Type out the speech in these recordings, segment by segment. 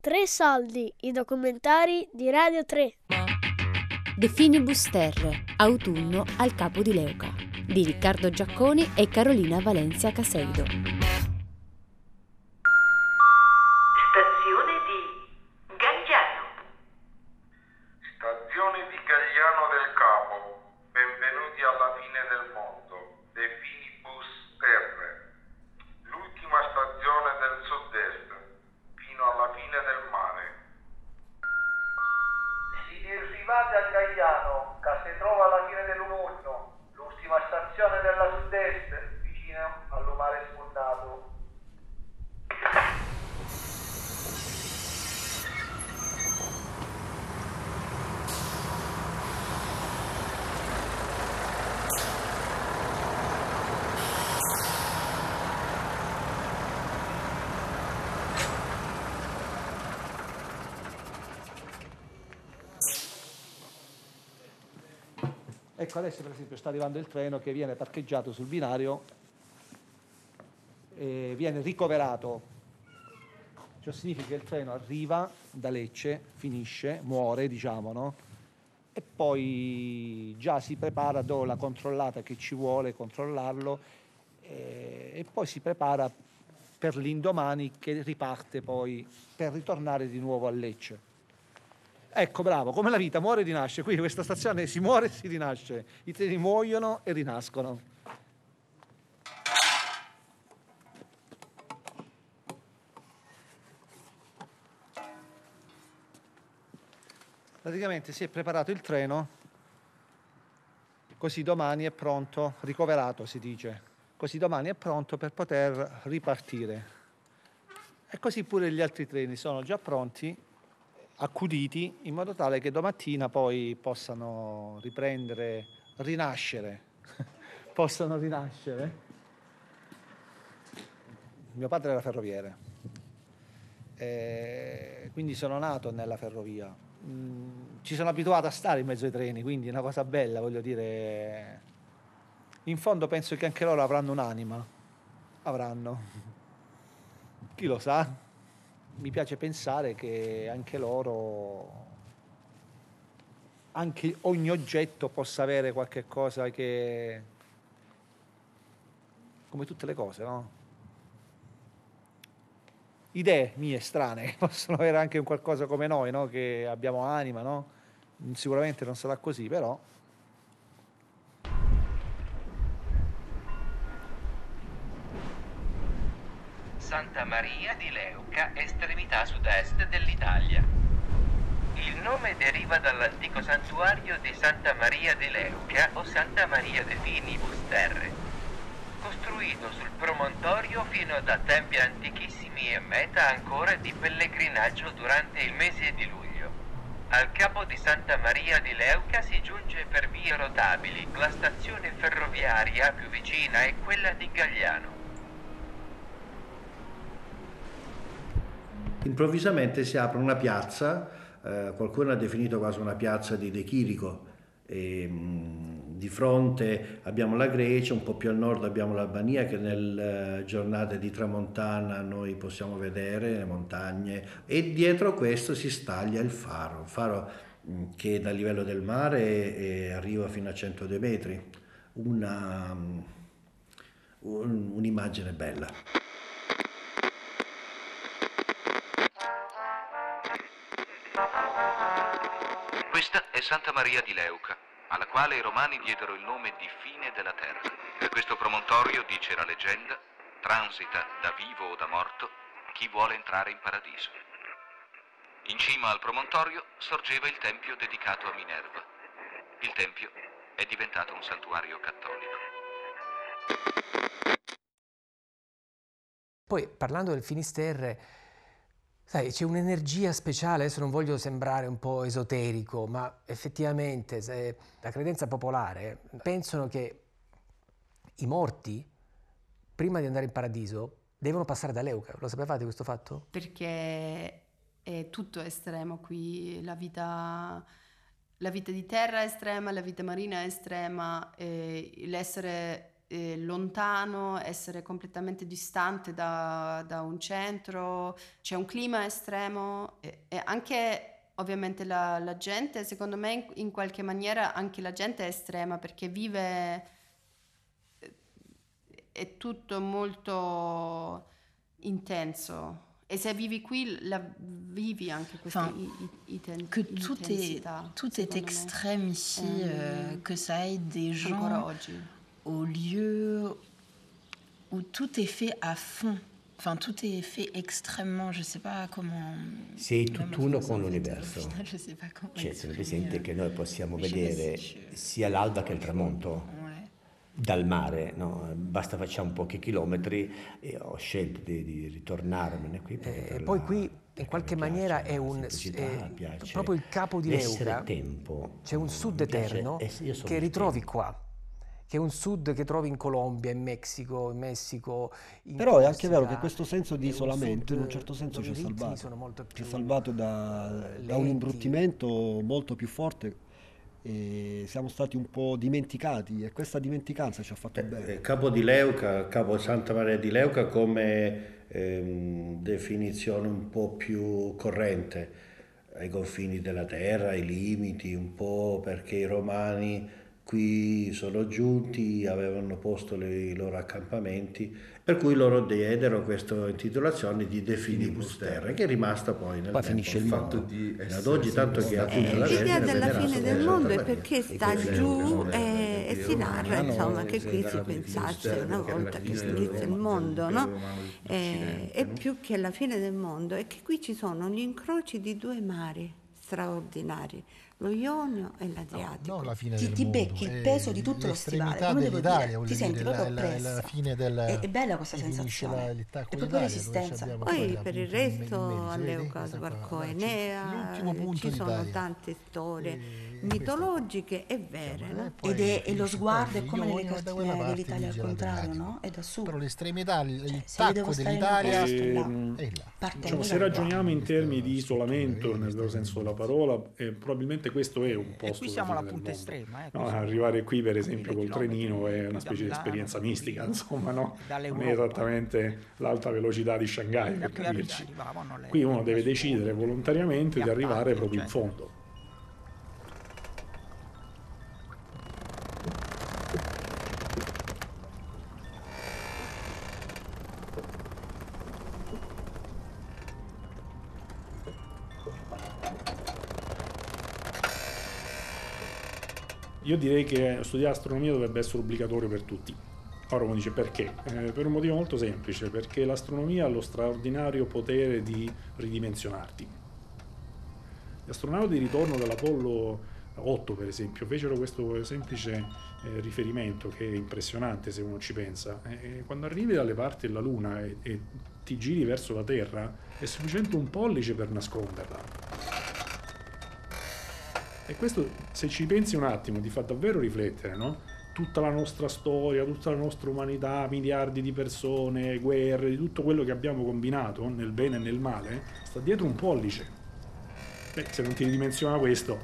Tre soldi, i documentari di Radio 3. De Finibus Terre, autunno al capo di Leuca, di Riccardo Giacconi e Carolina Valencia Caseido. Ecco, adesso per esempio sta arrivando il treno che viene parcheggiato sul binario e viene ricoverato. Ciò significa che il treno arriva da Lecce, finisce, muore, diciamo, no? E poi già si prepara do la controllata che ci vuole controllarlo e, e poi si prepara per l'indomani che riparte poi per ritornare di nuovo a Lecce. Ecco, bravo, come la vita muore e rinasce. Qui questa stazione si muore e si rinasce. I treni muoiono e rinascono. Praticamente si è preparato il treno, così domani è pronto, ricoverato si dice, così domani è pronto per poter ripartire. E così pure gli altri treni sono già pronti accuditi in modo tale che domattina poi possano riprendere, rinascere, possano rinascere. Mio padre era ferroviere, e quindi sono nato nella ferrovia. Mm, ci sono abituato a stare in mezzo ai treni, quindi è una cosa bella, voglio dire. In fondo penso che anche loro avranno un'anima, avranno. Chi lo sa? Mi piace pensare che anche loro, anche ogni oggetto possa avere qualche cosa che, come tutte le cose, no? Idee mie strane, possono avere anche un qualcosa come noi, no? Che abbiamo anima, no? Sicuramente non sarà così, però Santa Maria di Leuca, estremità sud-est dell'Italia. Il nome deriva dall'antico santuario di Santa Maria di Leuca o Santa Maria de Finibus Terre, costruito sul promontorio fino da tempi antichissimi e meta ancora di pellegrinaggio durante il mese di luglio. Al capo di Santa Maria di Leuca si giunge per vie rotabili, la stazione ferroviaria più vicina è quella di Gagliano. Improvvisamente si apre una piazza, eh, qualcuno ha definito quasi una piazza di De Chirico, e, mh, di fronte abbiamo la Grecia, un po' più a nord abbiamo l'Albania che nelle uh, giornate di tramontana noi possiamo vedere le montagne. E dietro questo si staglia il faro, un faro mh, che dal livello del mare eh, arriva fino a 102 metri, una, um, un, un'immagine bella. È Santa Maria di Leuca, alla quale i romani diedero il nome di fine della terra. Per questo promontorio, dice la leggenda, transita da vivo o da morto chi vuole entrare in paradiso. In cima al promontorio sorgeva il tempio dedicato a Minerva. Il tempio è diventato un santuario cattolico. Poi parlando del Finisterre, Sai, c'è un'energia speciale, adesso non voglio sembrare un po' esoterico, ma effettivamente la credenza popolare pensano che i morti, prima di andare in paradiso, devono passare da Leuca. Lo sapevate questo fatto? Perché è tutto estremo qui, la vita, la vita di terra è estrema, la vita marina è estrema, l'essere eh, lontano, essere completamente distante da, da, un centro, c'è un clima estremo e, e anche ovviamente la, la, gente, secondo me in, in, qualche maniera anche la gente è estrema perché vive, eh, è tutto molto intenso. Et se vivi qui, la vivi anche questa enfin, iten- que tout est tout est extrême ici, euh, que ça aille des gens au lieu où tout est fait à fond. Enfin, tout est fait extrêmement, je sais pas comment... Sei tutt'uno con l'universo. Je sais pas comment cioè, sono presente che noi possiamo vedere sia l'alba che il tramonto dal mare, no? basta facciamo pochi chilometri e ho scelto di, di ritornarmene qui. E eh, poi qui in qualche maniera è un è proprio il capo di Leuca. tempo. C'è un sud eterno che ritrovi qua che è un sud che trovi in Colombia, in Messico, in Messico. In Però è anche vero che questo senso di isolamento in un certo senso ci ha salvato. Ci ha salvato da, da, un imbruttimento molto più forte e siamo stati un po' dimenticati e questa dimenticanza ci ha fatto eh, bene. Eh, capo di Leuca, Capo Santa Maria di Leuca come ehm, definizione un po' più corrente ai confini della terra, ai limiti, un po' perché i romani qui sono giunti, avevano posto le, i loro accampamenti, per cui loro diedero questa intitolazione di De Finibus Terra, che è rimasta poi nel poi finisce il fatto di ad oggi, tanto che eh, L'idea della fine del mondo è perché sta giù e, e si narra insomma, che qui si pensasse una volta che si inizia il mondo, no? E, e più che la fine del mondo è che qui ci sono gli incroci di due mari straordinari lo Ionio e l'Adriatico. No, no, ti, ti becchi il peso di tutto lo stivale. Come devo dire? Ti senti proprio oppressa. La, fine del, è, è bella questa sensazione. La, è proprio resistenza. Poi per il resto Leuca sbarcò Enea, ci sono tante storie mitologiche e vere. Ed è, e lo sguardo è come nelle cartine dell'Italia al contrario, no? È da su. Però l'estremità, il cioè, tacco dell'Italia è là. Diciamo, se ragioniamo in termini di isolamento, nel vero senso della parola, eh, probabilmente questo è un posto. E qui siamo alla punta estrema. Eh, no, arrivare qui, per esempio, col trenino è una specie di esperienza mistica, insomma, no? Non è esattamente l'alta velocità di Shanghai, per capirci. Qui uno deve decidere volontariamente di arrivare proprio in fondo. Io direi che studiare astronomia dovrebbe essere obbligatorio per tutti. Ora uno dice perché? Eh, per un motivo molto semplice, perché l'astronomia ha lo straordinario potere di ridimensionarti. Gli astronauti di ritorno dall'Apollo 8, per esempio, fecero questo semplice eh, riferimento che è impressionante se uno ci pensa. Eh, quando arrivi dalle parti della Luna e, e ti giri verso la Terra, è sufficiente un pollice per nasconderla e questo, se ci pensi un attimo, ti fa davvero riflettere, no? Tutta la nostra storia, tutta la nostra umanità, miliardi di persone, guerre, di tutto quello che abbiamo combinato nel bene e nel male, sta dietro un pollice. Beh, se non ti ridimensiona questo,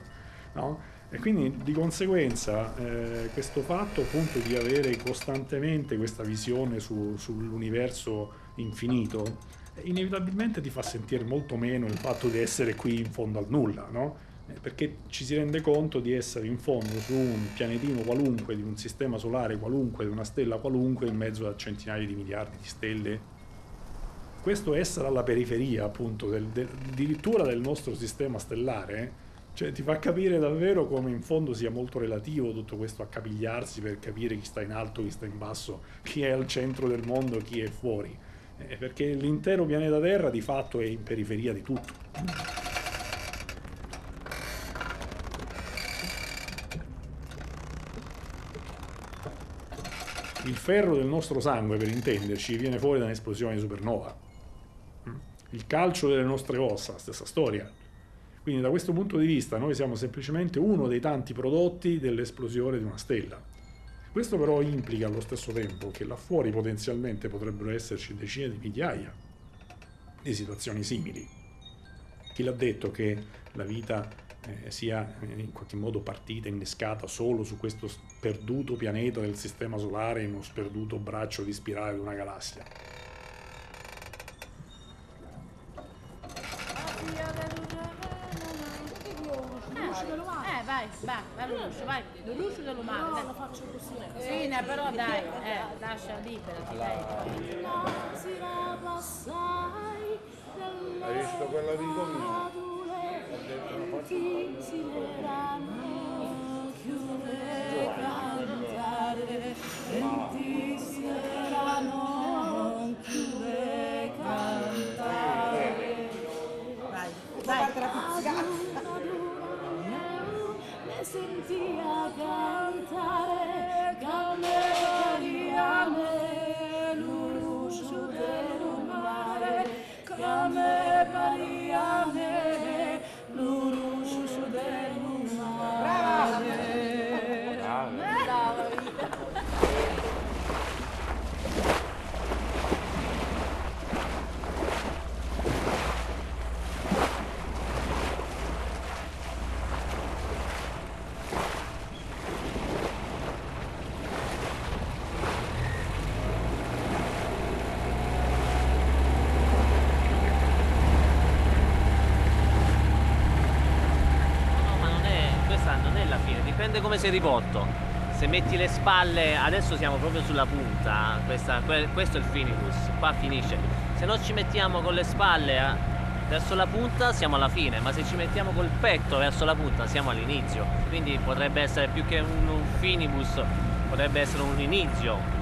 no? E quindi di conseguenza eh, questo fatto appunto di avere costantemente questa visione su, sull'universo infinito inevitabilmente ti fa sentire molto meno il fatto di essere qui in fondo al nulla, no? Eh, perché ci si rende conto di essere in fondo su un pianetino qualunque, di un sistema solare qualunque, di una stella qualunque, in mezzo a centinaia di miliardi di stelle. Questo essere alla periferia, appunto, del, del, addirittura del nostro sistema stellare, cioè ti fa capire davvero come in fondo sia molto relativo tutto questo accapigliarsi per capire chi sta in alto, chi sta in basso, chi è al centro del mondo, chi è fuori. Eh, perché l'intero pianeta Terra di fatto è in periferia di tutto. Il ferro del nostro sangue, per intenderci, viene fuori da un'esplosione di supernova. Il calcio delle nostre ossa, stessa storia. Quindi da questo punto di vista noi siamo semplicemente uno dei tanti prodotti dell'esplosione di una stella. Questo però implica allo stesso tempo che là fuori potenzialmente potrebbero esserci decine di migliaia di situazioni simili. Chi l'ha detto che la vita eh, sia in qualche modo partita, innescata solo su questo sperduto pianeta del Sistema Solare, in uno sperduto braccio di spirale di una galassia. vai, vai Lucio, vai, Lucio dell'umano. No, lo faccio così. Sì, ne, però dai, eh, lascia libera, ti dai. Hai visto quella di Domino? Questa non è la fine, dipende come sei rivolto. Se metti le spalle, adesso siamo proprio sulla punta, questa- que- questo è il finibus, qua finisce. Se non ci mettiamo con le spalle eh, verso la punta siamo alla fine, ma se ci mettiamo col petto verso la punta siamo all'inizio. Quindi potrebbe essere più che un, un finibus, potrebbe essere un inizio.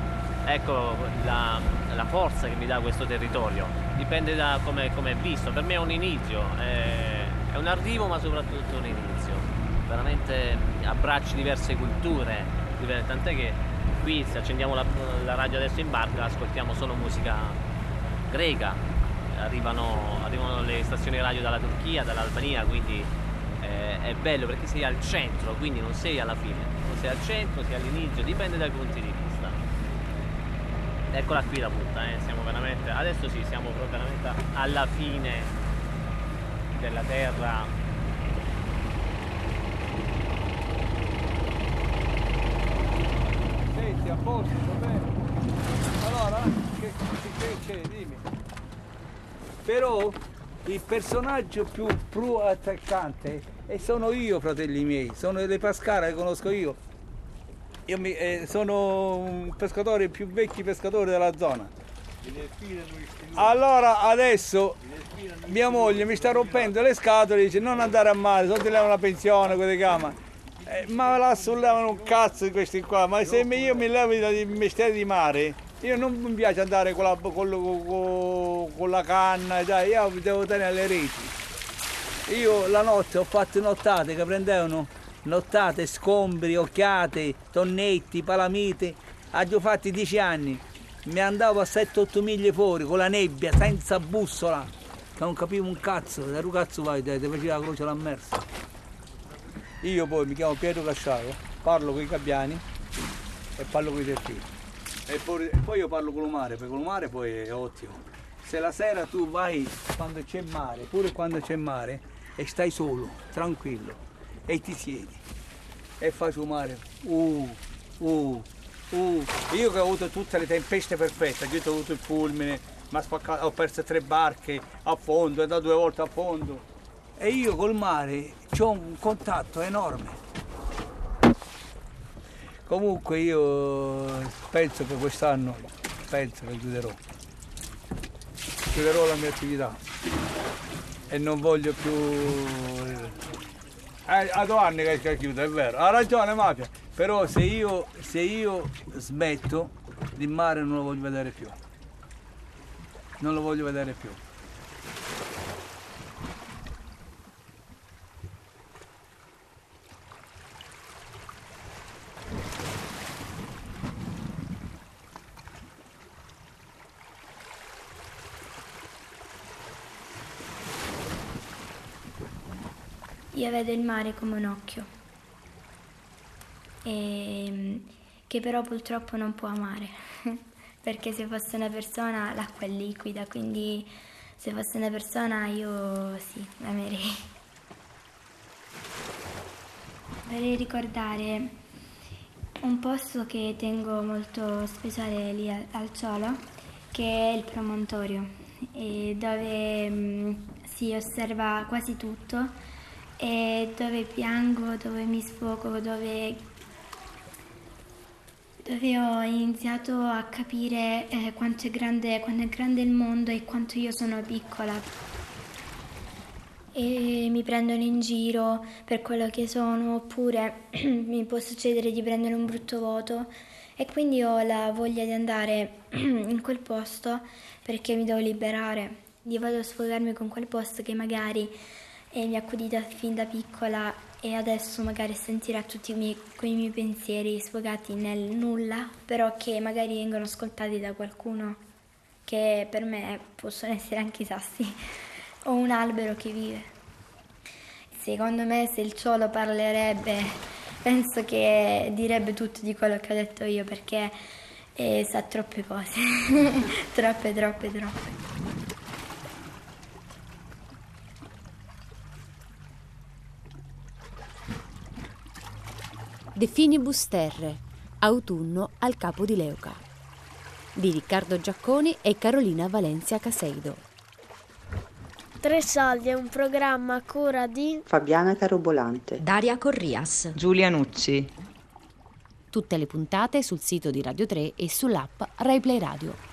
Ecco la, la forza che mi dà questo territorio, dipende da come, è visto. Per me è un inizio, è, è un arrivo ma soprattutto un inizio. Veramente abbracci diverse culture, tant'è che qui se accendiamo la, la radio adesso in barca ascoltiamo solo musica greca, arrivano, arrivano le stazioni radio dalla Turchia, dall'Albania, quindi eh, è bello perché sei al centro, quindi non sei alla fine, non sei al centro, sei all'inizio, dipende dai punti di vista. Eccola qui la punta, eh, siamo veramente, adesso sì, siamo veramente alla fine della terra. Senti, a posto, va bene. Allora, che, che c'è? Dimmi. Però il personaggio più, più attaccante e sono io, fratelli miei, sono le Pascara, le conosco io. Io mi- eh, sono un pescatore, il più vecchio pescatore della zona. Allora adesso mia moglie mi sta rompendo le scatole e dice non andare a mare, se no ti levano la pensione, quelle cama. Eh, ma là sollevano un cazzo questi qua, ma se io mi levo il mestiere di mare, io non mi piace andare con la, con, con- con- la canna, dai, io devo tenere le reti. Io la notte ho fatto nottate che prendevano nottate, scombri, occhiate, tonnetti, palamite. Ho fatti dieci anni. Mi andavo a 7-8 miglia fuori con la nebbia, senza bussola. Che non capivo un cazzo, da che cazzo vai, te, ti faceva la croce all'ammersa. Io poi mi chiamo Pietro Casciaro, parlo con i gabbiani e parlo con i delfini. E poi, e poi io parlo con il mare, perché il mare poi è ottimo. Se la sera tu vai quando c'è mare, pure quando c'è mare, e stai solo, tranquillo, e ti siedi e fai sul mare. Uh, uh, uh. Io che ho avuto tutte le tempeste perfette, io ho avuto il fulmine, ho perso tre barche a fondo, è andato due volte a fondo. E io col mare ho un contatto enorme. Comunque io penso che quest'anno, penso che chiuderò. Chiuderò la mia attività e non voglio più... Eh, a due anni che che chiudo, è vero. Ha ragione Mafia, però se io, se io smetto, il mare non lo voglio vedere più. Non lo voglio vedere più. Io vedo il mare come un occhio, e, che però purtroppo non può amare, perché se fosse una persona l'acqua è liquida, quindi se fosse una persona io sì, l'amerei. vorrei ricordare un posto che tengo molto speciale lì al Ciolo, che è il promontorio, dove mm, si osserva quasi tutto e dove piango, dove mi sfogo, dove, dove ho iniziato a capire eh, quanto, è grande, quanto è grande il mondo e quanto io sono piccola. E mi prendono in giro per quello che sono oppure mi può succedere di prendere un brutto voto. E quindi ho la voglia di andare in quel posto perché mi devo liberare, di vado a sfogarmi con quel posto che magari eh, mi ha accudita fin da piccola e adesso magari sentirà tutti miei, quei miei pensieri sfogati nel nulla, però che magari vengono ascoltati da qualcuno che per me possono essere anche i sassi o un albero che vive. Secondo me se il ciolo parlerebbe, penso che direbbe tutto di quello che ho detto io perché eh, sa troppe cose, troppe, troppe, troppe. De Finibus Terre, autunno al capo di Leuca, di Riccardo Giacconi e Carolina Valencia Caseido. Tre soldi è un programma a cura di Fabiana Carobolante, Daria Corrias, Giulia Nucci. Tutte le puntate sul sito di Radio 3 e sull'app RaiPlay Radio.